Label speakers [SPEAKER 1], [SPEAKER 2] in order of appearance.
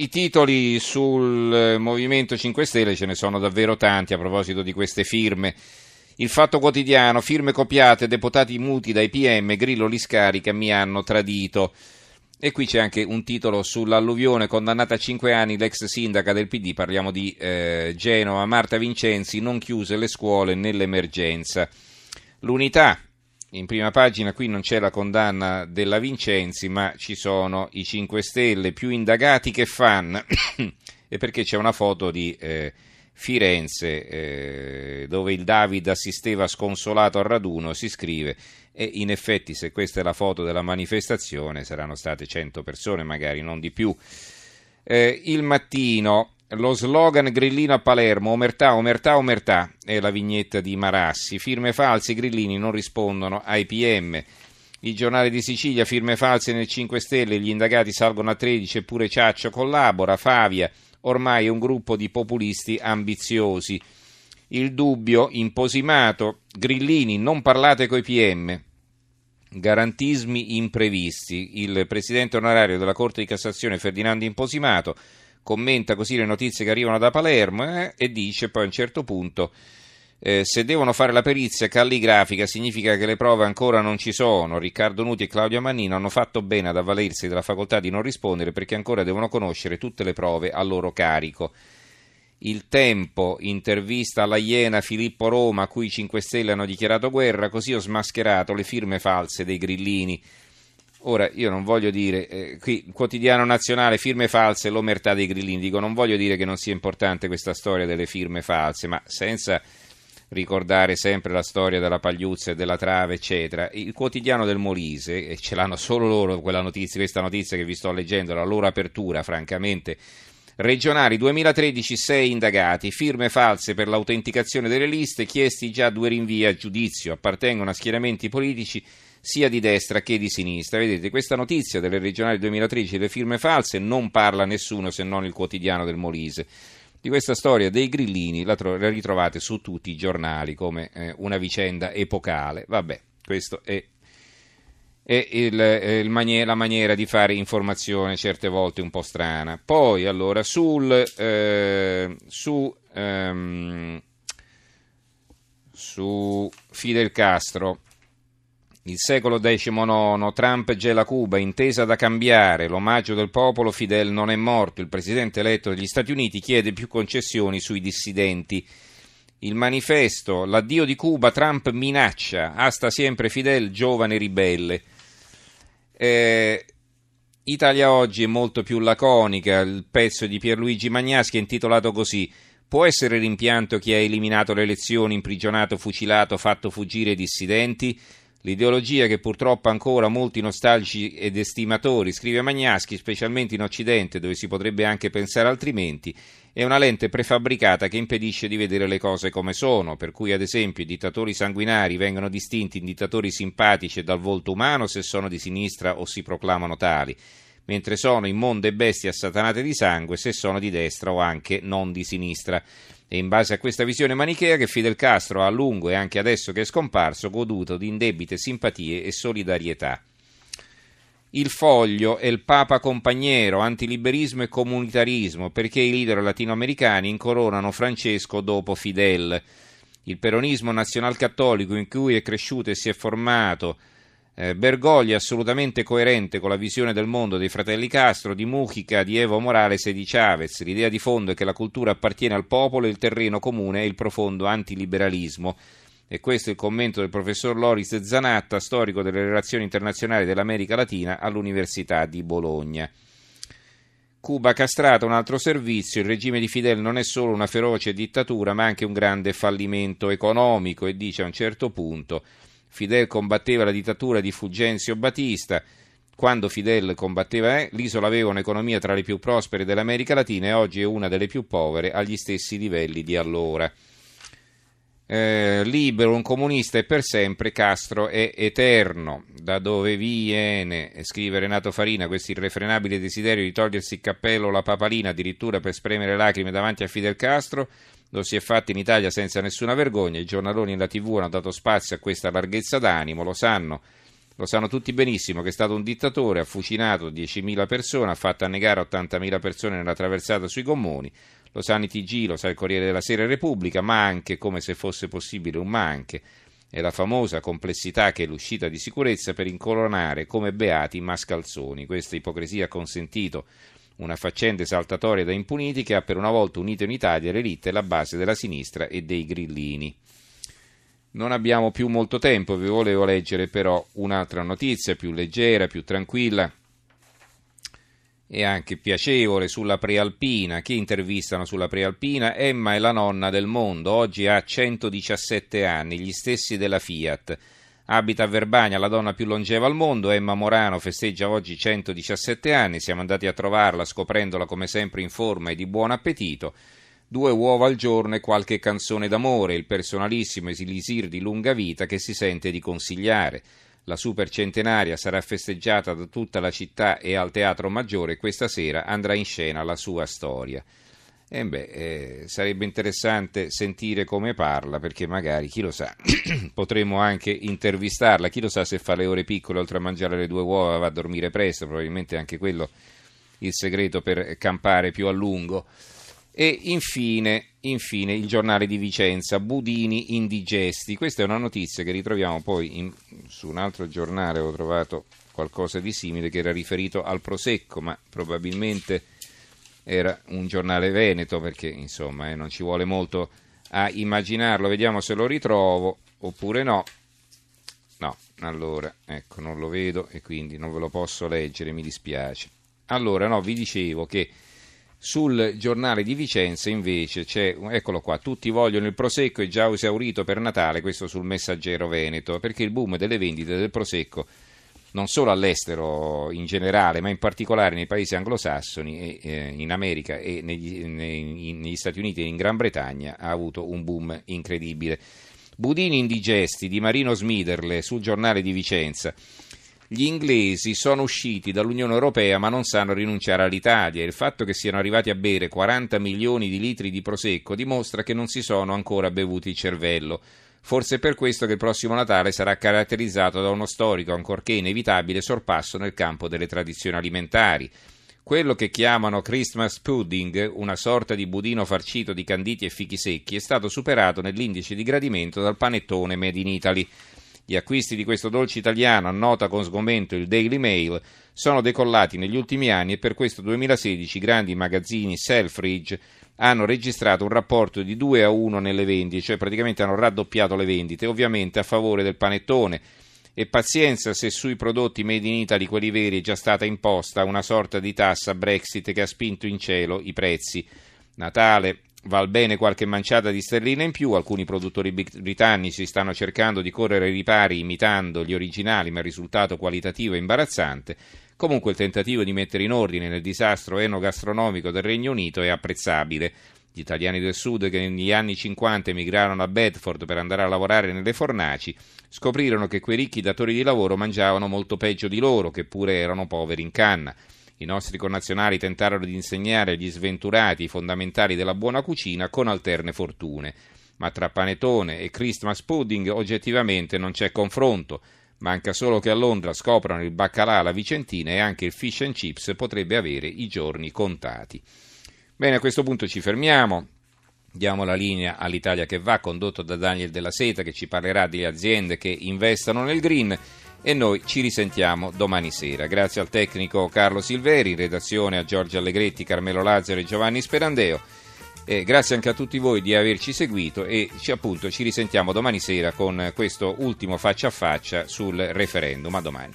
[SPEAKER 1] I titoli sul eh, Movimento 5 Stelle ce ne sono davvero tanti a proposito di queste firme. Il Fatto Quotidiano, firme copiate, deputati muti dai PM, Grillo li scarica, mi hanno tradito. E qui c'è anche un titolo sull'alluvione, condannata a 5 anni l'ex sindaca del PD, parliamo di eh, Genova, Marta Vincenzi, non chiuse le scuole nell'emergenza. L'unità, in prima pagina qui non c'è la condanna della Vincenzi, ma ci sono i 5 Stelle più indagati che fan, e perché c'è una foto di eh, Firenze eh, dove il David assisteva sconsolato al raduno, si scrive, e in effetti se questa è la foto della manifestazione saranno state 100 persone, magari non di più. Eh, il mattino lo slogan grillino a Palermo, omertà, omertà, omertà, è la vignetta di Marassi. Firme false, i grillini non rispondono ai PM. Il giornale di Sicilia, firme false nel 5 Stelle, gli indagati salgono a 13 eppure Ciaccio collabora. Favia, ormai è un gruppo di populisti ambiziosi. Il dubbio, imposimato, grillini, non parlate coi PM. Garantismi imprevisti. Il presidente onorario della Corte di Cassazione Ferdinando Imposimato commenta così le notizie che arrivano da Palermo eh, e dice poi a un certo punto eh, se devono fare la perizia calligrafica significa che le prove ancora non ci sono. Riccardo Nuti e Claudio Mannino hanno fatto bene ad avvalersi della facoltà di non rispondere perché ancora devono conoscere tutte le prove a loro carico. Il Tempo, intervista alla Iena Filippo Roma, a cui i 5 Stelle hanno dichiarato guerra, così ho smascherato le firme false dei grillini. Ora, io non voglio dire, eh, qui quotidiano nazionale, firme false, l'omertà dei grillini, dico non voglio dire che non sia importante questa storia delle firme false, ma senza ricordare sempre la storia della pagliuzza e della trave, eccetera. Il quotidiano del Molise, e ce l'hanno solo loro notizia, questa notizia che vi sto leggendo, la loro apertura, francamente. Regionali 2013, 6 indagati, firme false per l'autenticazione delle liste, chiesti già due rinvii a giudizio, appartengono a schieramenti politici sia di destra che di sinistra. Vedete, questa notizia delle regionali 2013 delle firme false non parla nessuno se non il quotidiano del Molise. Di questa storia dei grillini la, tro- la ritrovate su tutti i giornali come eh, una vicenda epocale. Vabbè, questa è, è il, il manie- la maniera di fare informazione certe volte un po' strana. Poi, allora, sul, eh, su, ehm, su Fidel Castro il secolo XIX, Trump gela Cuba, intesa da cambiare, l'omaggio del popolo, Fidel non è morto, il presidente eletto degli Stati Uniti chiede più concessioni sui dissidenti. Il manifesto, l'addio di Cuba, Trump minaccia, asta sempre Fidel, giovane ribelle. Eh, Italia Oggi è molto più laconica, il pezzo di Pierluigi Magnaschi è intitolato così Può essere rimpianto chi ha eliminato le elezioni, imprigionato, fucilato, fatto fuggire i dissidenti? L'ideologia che purtroppo ancora molti nostalgici ed estimatori, scrive Magnaschi, specialmente in Occidente dove si potrebbe anche pensare altrimenti, è una lente prefabbricata che impedisce di vedere le cose come sono, per cui ad esempio i dittatori sanguinari vengono distinti in dittatori simpatici e dal volto umano se sono di sinistra o si proclamano tali, mentre sono immonde bestie assatanate di sangue se sono di destra o anche non di sinistra. È in base a questa visione manichea che Fidel Castro ha a lungo e anche adesso che è scomparso goduto di indebite simpatie e solidarietà. Il foglio è il Papa compagniero, antiliberismo e comunitarismo, perché i leader latinoamericani incoronano Francesco dopo Fidel. Il peronismo nazionalcattolico in cui è cresciuto e si è formato eh, Bergoglio assolutamente coerente con la visione del mondo dei fratelli Castro, di Mujica, di Evo Morales e di Chavez. L'idea di fondo è che la cultura appartiene al popolo il terreno comune è il profondo antiliberalismo. E questo è il commento del professor Loris Zanatta, storico delle relazioni internazionali dell'America Latina all'Università di Bologna. Cuba castrata un altro servizio, il regime di Fidel non è solo una feroce dittatura ma anche un grande fallimento economico e dice a un certo punto Fidel combatteva la dittatura di Fulgenzio Batista. Quando Fidel combatteva eh, l'isola aveva un'economia tra le più prospere dell'America Latina e oggi è una delle più povere agli stessi livelli di allora. Eh, libero, un comunista e per sempre, Castro è eterno. Da dove viene, scrive Renato Farina, questo irrefrenabile desiderio di togliersi il cappello o la papalina addirittura per spremere lacrime davanti a Fidel Castro? Lo si è fatto in Italia senza nessuna vergogna, i giornaloni e la TV hanno dato spazio a questa larghezza d'animo, lo sanno Lo sanno tutti benissimo che è stato un dittatore, ha fucinato 10.000 persone, ha fatto annegare 80.000 persone nella traversata sui gommoni. Lo sanno i TG, lo sa il Corriere della Sera Repubblica, ma anche, come se fosse possibile un ma anche, è la famosa complessità che è l'uscita di sicurezza per incolonare come beati i mascalzoni. Questa ipocrisia ha consentito una faccenda esaltatoria da impuniti che ha per una volta unito in Italia l'elite e la base della sinistra e dei grillini. Non abbiamo più molto tempo, vi volevo leggere però un'altra notizia più leggera, più tranquilla e anche piacevole sulla prealpina. Chi intervistano sulla prealpina? Emma è la nonna del mondo, oggi ha 117 anni, gli stessi della Fiat. Abita a Verbania, la donna più longeva al mondo. Emma Morano festeggia oggi 117 anni. Siamo andati a trovarla scoprendola come sempre in forma e di buon appetito. Due uova al giorno e qualche canzone d'amore, il personalissimo elisir di lunga vita che si sente di consigliare. La supercentenaria sarà festeggiata da tutta la città e al Teatro Maggiore questa sera andrà in scena la sua storia. E beh, eh, sarebbe interessante sentire come parla, perché magari, chi lo sa, potremmo anche intervistarla. Chi lo sa se fa le ore piccole, oltre a mangiare le due uova, va a dormire presto, probabilmente anche quello il segreto per campare più a lungo. E infine, infine, il giornale di Vicenza, Budini indigesti. Questa è una notizia che ritroviamo poi in, su un altro giornale, ho trovato qualcosa di simile che era riferito al Prosecco, ma probabilmente era un giornale veneto perché insomma eh, non ci vuole molto a immaginarlo, vediamo se lo ritrovo oppure no. No, allora, ecco, non lo vedo e quindi non ve lo posso leggere, mi dispiace. Allora, no, vi dicevo che sul giornale di Vicenza invece c'è, eccolo qua, tutti vogliono il Prosecco, è già esaurito per Natale, questo sul messaggero Veneto, perché il boom delle vendite del Prosecco non solo all'estero in generale, ma in particolare nei paesi anglosassoni, eh, in America e negli, nei, negli Stati Uniti e in Gran Bretagna, ha avuto un boom incredibile. Budini indigesti di Marino Smiderle sul giornale di Vicenza. Gli inglesi sono usciti dall'Unione Europea ma non sanno rinunciare all'Italia. Il fatto che siano arrivati a bere 40 milioni di litri di prosecco dimostra che non si sono ancora bevuti il cervello. Forse è per questo che il prossimo Natale sarà caratterizzato da uno storico, ancorché inevitabile, sorpasso nel campo delle tradizioni alimentari. Quello che chiamano Christmas pudding, una sorta di budino farcito di canditi e fichi secchi, è stato superato nell'indice di gradimento dal panettone Made in Italy. Gli acquisti di questo dolce italiano, annota con sgomento il Daily Mail, sono decollati negli ultimi anni e per questo 2016 i grandi magazzini Selfridge hanno registrato un rapporto di 2 a 1 nelle vendite, cioè praticamente hanno raddoppiato le vendite, ovviamente a favore del panettone. E pazienza se sui prodotti made in Italy, quelli veri, è già stata imposta una sorta di tassa Brexit che ha spinto in cielo i prezzi. Natale, Val bene qualche manciata di sterline in più, alcuni produttori britannici stanno cercando di correre ai ripari imitando gli originali, ma il risultato qualitativo è imbarazzante. Comunque il tentativo di mettere in ordine nel disastro enogastronomico del Regno Unito è apprezzabile. Gli italiani del sud che negli anni 50 emigrarono a Bedford per andare a lavorare nelle fornaci scoprirono che quei ricchi datori di lavoro mangiavano molto peggio di loro, che pure erano poveri in canna. I nostri connazionali tentarono di insegnare agli sventurati i fondamentali della buona cucina con alterne fortune. Ma tra panettone e Christmas pudding oggettivamente non c'è confronto. Manca solo che a Londra scoprano il baccalà alla Vicentina e anche il fish and chips potrebbe avere i giorni contati. Bene, a questo punto ci fermiamo. Diamo la linea all'Italia che va, condotto da Daniel Della Seta, che ci parlerà di aziende che investano nel green e noi ci risentiamo domani sera. Grazie al tecnico Carlo Silveri, redazione a Giorgio Allegretti, Carmelo Lazzaro e Giovanni Sperandeo. E grazie anche a tutti voi di averci seguito e ci, appunto, ci risentiamo domani sera con questo ultimo faccia a faccia sul referendum. A domani.